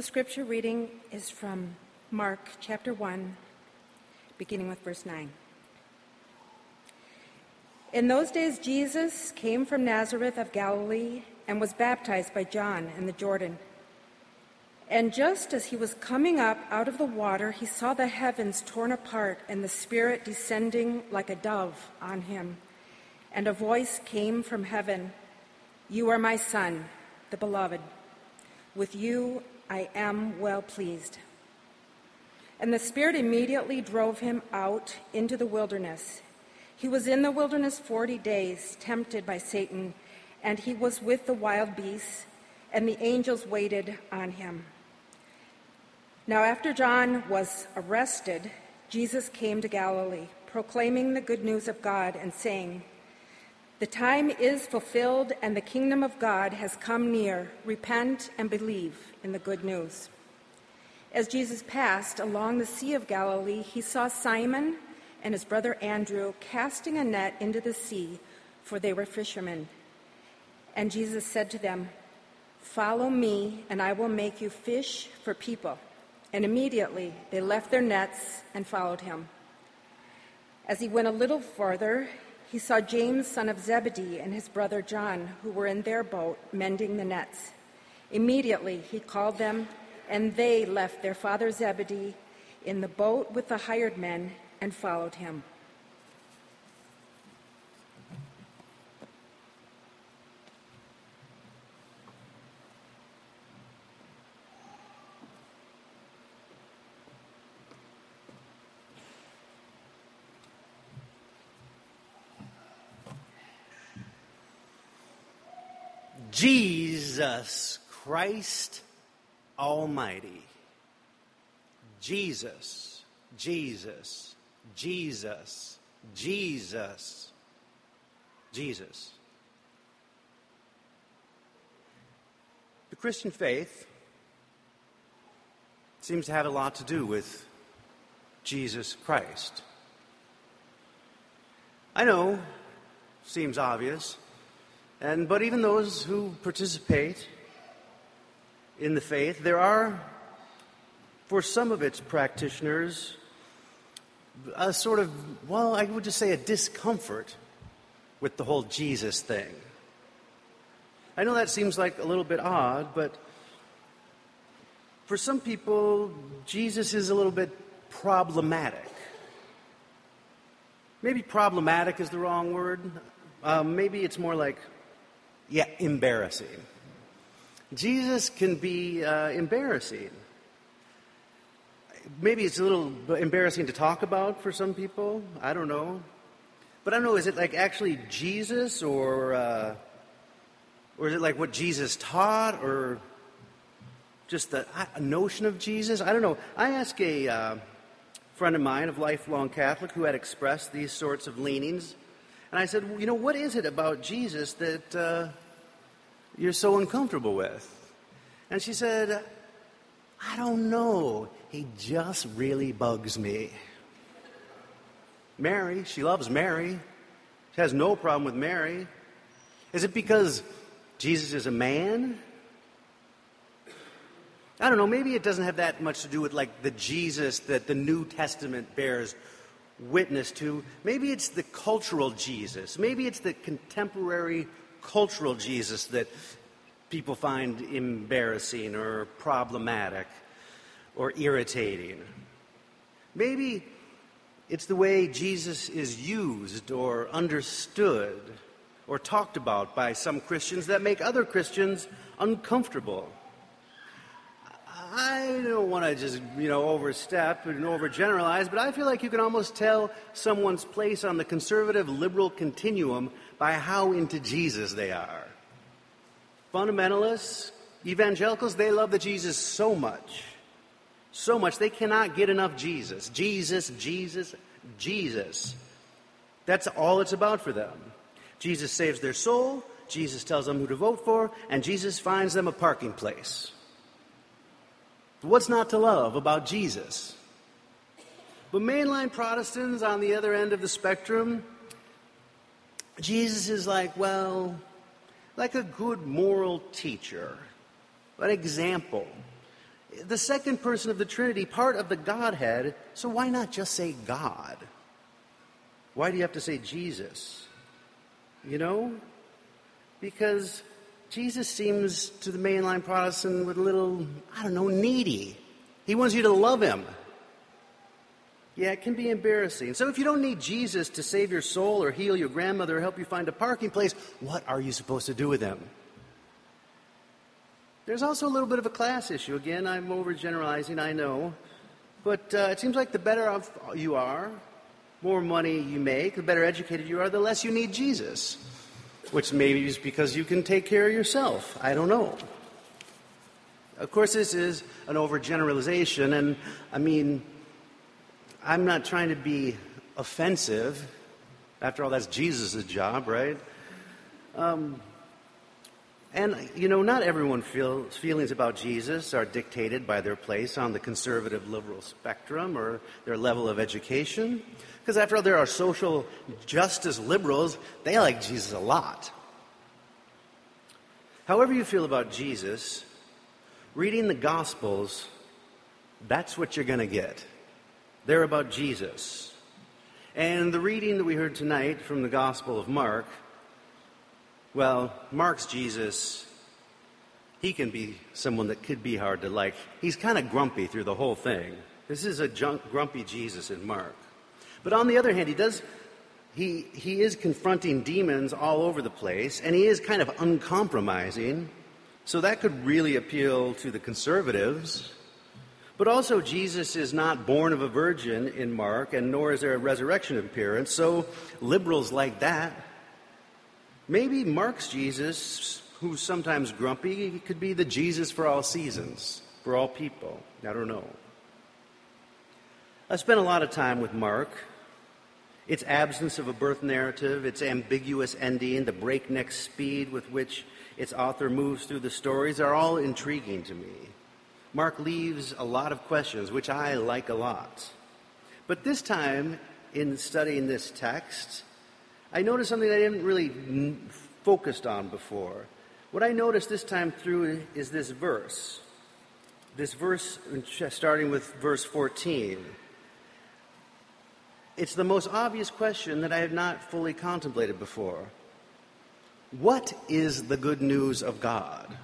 The scripture reading is from Mark chapter 1, beginning with verse 9. In those days, Jesus came from Nazareth of Galilee and was baptized by John in the Jordan. And just as he was coming up out of the water, he saw the heavens torn apart and the Spirit descending like a dove on him. And a voice came from heaven You are my Son, the Beloved. With you I am well pleased. And the Spirit immediately drove him out into the wilderness. He was in the wilderness 40 days, tempted by Satan, and he was with the wild beasts, and the angels waited on him. Now, after John was arrested, Jesus came to Galilee, proclaiming the good news of God and saying, The time is fulfilled, and the kingdom of God has come near. Repent and believe in the good news. As Jesus passed along the Sea of Galilee, he saw Simon and his brother Andrew casting a net into the sea, for they were fishermen. And Jesus said to them, Follow me, and I will make you fish for people. And immediately they left their nets and followed him. As he went a little farther, he saw James, son of Zebedee, and his brother John, who were in their boat mending the nets. Immediately he called them, and they left their father Zebedee in the boat with the hired men and followed him. Jesus Christ Almighty. Jesus, Jesus, Jesus, Jesus, Jesus. The Christian faith seems to have a lot to do with Jesus Christ. I know, seems obvious. And, but even those who participate in the faith, there are, for some of its practitioners, a sort of, well, I would just say a discomfort with the whole Jesus thing. I know that seems like a little bit odd, but for some people, Jesus is a little bit problematic. Maybe problematic is the wrong word. Um, maybe it's more like yeah, embarrassing. Jesus can be uh, embarrassing. Maybe it's a little embarrassing to talk about for some people. I don't know. But I don't know, is it like actually Jesus or, uh, or is it like what Jesus taught or just the notion of Jesus? I don't know. I asked a uh, friend of mine, of lifelong Catholic, who had expressed these sorts of leanings. And I said, you know, what is it about Jesus that uh, you're so uncomfortable with? And she said, I don't know. He just really bugs me. Mary, she loves Mary. She has no problem with Mary. Is it because Jesus is a man? I don't know, maybe it doesn't have that much to do with like the Jesus that the New Testament bears witness to. Maybe it's the cultural Jesus. Maybe it's the contemporary cultural Jesus that people find embarrassing or problematic or irritating. Maybe it's the way Jesus is used or understood or talked about by some Christians that make other Christians uncomfortable. I don't want to just, you know, overstep and overgeneralize, but I feel like you can almost tell someone's place on the conservative liberal continuum by how into Jesus they are. Fundamentalists, evangelicals, they love the Jesus so much. So much they cannot get enough Jesus. Jesus, Jesus, Jesus. That's all it's about for them. Jesus saves their soul, Jesus tells them who to vote for, and Jesus finds them a parking place. What's not to love about Jesus? But mainline Protestants on the other end of the spectrum, Jesus is like, well, like a good moral teacher, an example. The second person of the Trinity, part of the Godhead, so why not just say God? Why do you have to say Jesus? You know? Because Jesus seems to the mainline Protestant with a little, I don't know, needy. He wants you to love him. Yeah, it can be embarrassing. So if you don't need Jesus to save your soul or heal your grandmother or help you find a parking place, what are you supposed to do with him? There's also a little bit of a class issue. Again, I'm overgeneralizing, I know. But uh, it seems like the better off you are, more money you make, the better educated you are, the less you need Jesus. Which maybe is because you can take care of yourself. I don't know. Of course, this is an overgeneralization, and I mean, I'm not trying to be offensive. After all, that's Jesus' job, right? Um, and, you know, not everyone's feel, feelings about Jesus are dictated by their place on the conservative liberal spectrum or their level of education. Because, after all, there are social justice liberals, they like Jesus a lot. However, you feel about Jesus, reading the Gospels, that's what you're going to get. They're about Jesus. And the reading that we heard tonight from the Gospel of Mark well, Mark's Jesus, he can be someone that could be hard to like. He's kind of grumpy through the whole thing. This is a junk, grumpy Jesus in Mark. But on the other hand, he does he, he is confronting demons all over the place, and he is kind of uncompromising. So that could really appeal to the conservatives. But also, Jesus is not born of a virgin in Mark, and nor is there a resurrection appearance. So liberals like that Maybe Mark's Jesus, who's sometimes grumpy, could be the Jesus for all seasons, for all people. I don't know. I spent a lot of time with Mark. Its absence of a birth narrative, its ambiguous ending, the breakneck speed with which its author moves through the stories are all intriguing to me. Mark leaves a lot of questions, which I like a lot. But this time, in studying this text, I noticed something I didn't really focused on before. What I noticed this time through is this verse. This verse, starting with verse 14. It's the most obvious question that I have not fully contemplated before. What is the good news of God?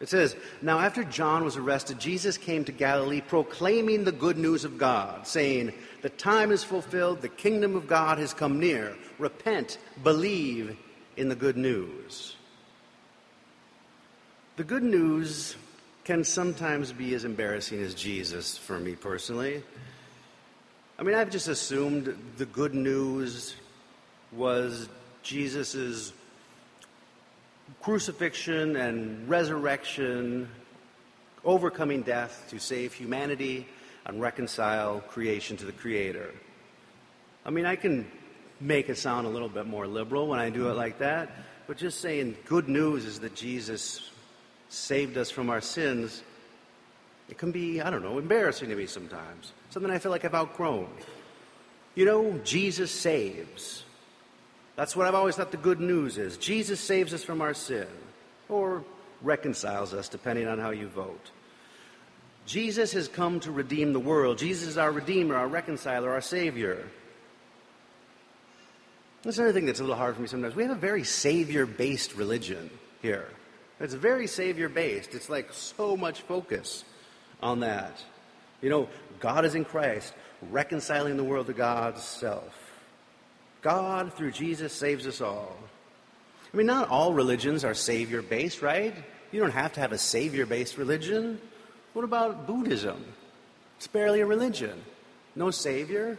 It says, Now after John was arrested, Jesus came to Galilee proclaiming the good news of God, saying, The time is fulfilled, the kingdom of God has come near. Repent, believe in the good news. The good news can sometimes be as embarrassing as Jesus for me personally. I mean, I've just assumed the good news was Jesus' crucifixion and resurrection, overcoming death to save humanity and reconcile creation to the Creator. I mean, I can make it sound a little bit more liberal when I do it like that, but just saying good news is that Jesus saved us from our sins, it can be, I don't know, embarrassing to me sometimes. Something I feel like I've outgrown. You know, Jesus saves. That's what I've always thought the good news is. Jesus saves us from our sin, or reconciles us, depending on how you vote. Jesus has come to redeem the world. Jesus is our Redeemer, our reconciler, our Savior. That's another thing that's a little hard for me sometimes. We have a very Savior based religion here. It's very Savior based. It's like so much focus on that. You know, God is in Christ, reconciling the world to God's self. God, through Jesus, saves us all. I mean, not all religions are Savior based, right? You don't have to have a Savior based religion. What about Buddhism? It's barely a religion. No Savior.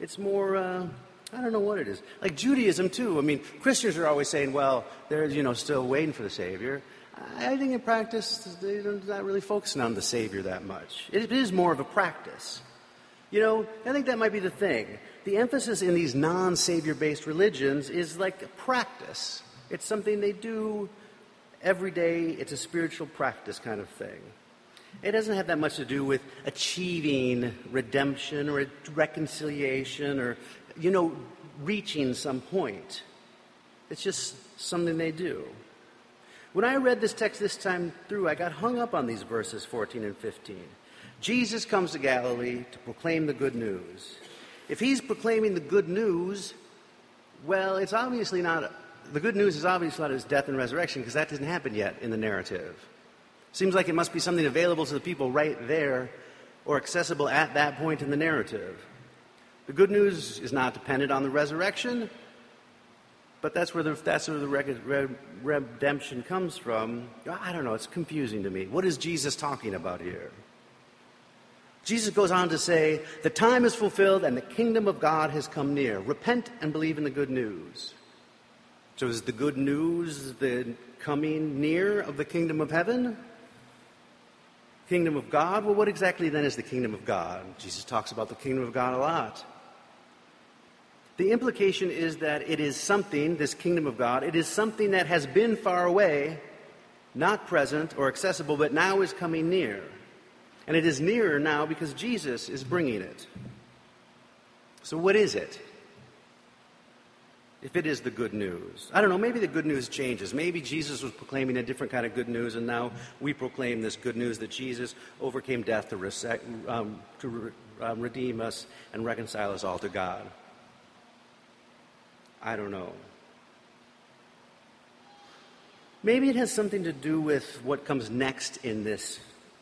It's more, uh, I don't know what it is. Like Judaism, too. I mean, Christians are always saying, well, they're, you know, still waiting for the Savior. I think in practice, they're not really focusing on the Savior that much. It is more of a practice. You know, I think that might be the thing the emphasis in these non Savior based religions is like practice. It's something they do every day, it's a spiritual practice kind of thing. It doesn't have that much to do with achieving redemption or reconciliation or, you know, reaching some point. It's just something they do. When I read this text this time through, I got hung up on these verses 14 and 15. Jesus comes to Galilee to proclaim the good news. If he's proclaiming the good news, well, it's obviously not, the good news is obviously not his death and resurrection because that didn't happen yet in the narrative. Seems like it must be something available to the people right there or accessible at that point in the narrative. The good news is not dependent on the resurrection, but that's where the, that's where the redemption comes from. I don't know, it's confusing to me. What is Jesus talking about here? Jesus goes on to say, The time is fulfilled and the kingdom of God has come near. Repent and believe in the good news. So, is the good news the coming near of the kingdom of heaven? Kingdom of God? Well, what exactly then is the kingdom of God? Jesus talks about the kingdom of God a lot. The implication is that it is something, this kingdom of God, it is something that has been far away, not present or accessible, but now is coming near. And it is nearer now because Jesus is bringing it. So, what is it? If it is the good news, I don't know, maybe the good news changes. Maybe Jesus was proclaiming a different kind of good news, and now we proclaim this good news that Jesus overcame death to, um, to re- um, redeem us and reconcile us all to God. I don't know. Maybe it has something to do with what comes next in this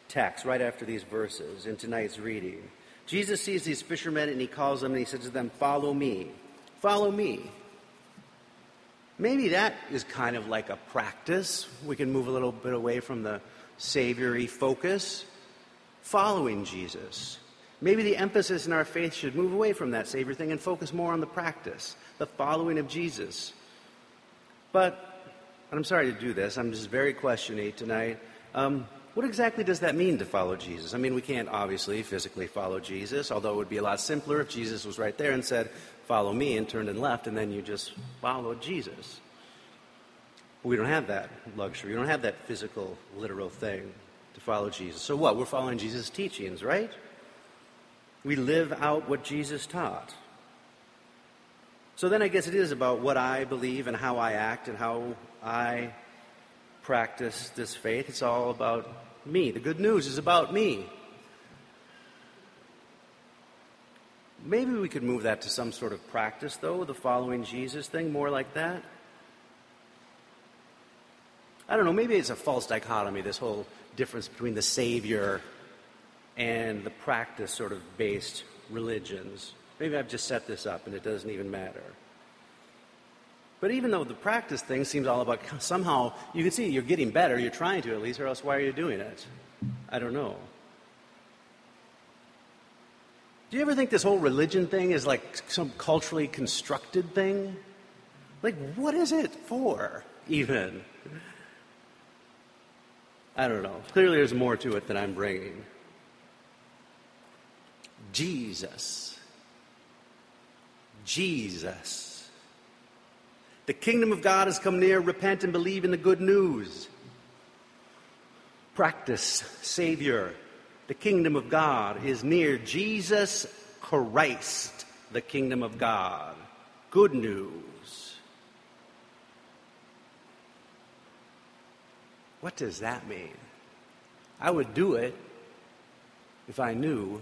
text, right after these verses, in tonight's reading. Jesus sees these fishermen and he calls them and he says to them, Follow me. Follow me. Maybe that is kind of like a practice. We can move a little bit away from the saviory focus. Following Jesus. Maybe the emphasis in our faith should move away from that Savior thing and focus more on the practice, the following of Jesus. But, I'm sorry to do this, I'm just very questioning tonight. Um, what exactly does that mean to follow Jesus? I mean, we can't obviously physically follow Jesus, although it would be a lot simpler if Jesus was right there and said, Follow me, and turned and left, and then you just followed Jesus. But we don't have that luxury. We don't have that physical, literal thing to follow Jesus. So what? We're following Jesus' teachings, right? We live out what Jesus taught. So then I guess it is about what I believe and how I act and how I practice this faith. It's all about me. The good news is about me. Maybe we could move that to some sort of practice, though, the following Jesus thing, more like that. I don't know, maybe it's a false dichotomy, this whole difference between the Savior and the practice sort of based religions. Maybe I've just set this up and it doesn't even matter. But even though the practice thing seems all about somehow, you can see you're getting better, you're trying to at least, or else why are you doing it? I don't know. Do you ever think this whole religion thing is like some culturally constructed thing? Like, what is it for, even? I don't know. Clearly, there's more to it than I'm bringing. Jesus. Jesus. The kingdom of God has come near. Repent and believe in the good news. Practice, Savior. The kingdom of God is near. Jesus Christ, the kingdom of God. Good news. What does that mean? I would do it if I knew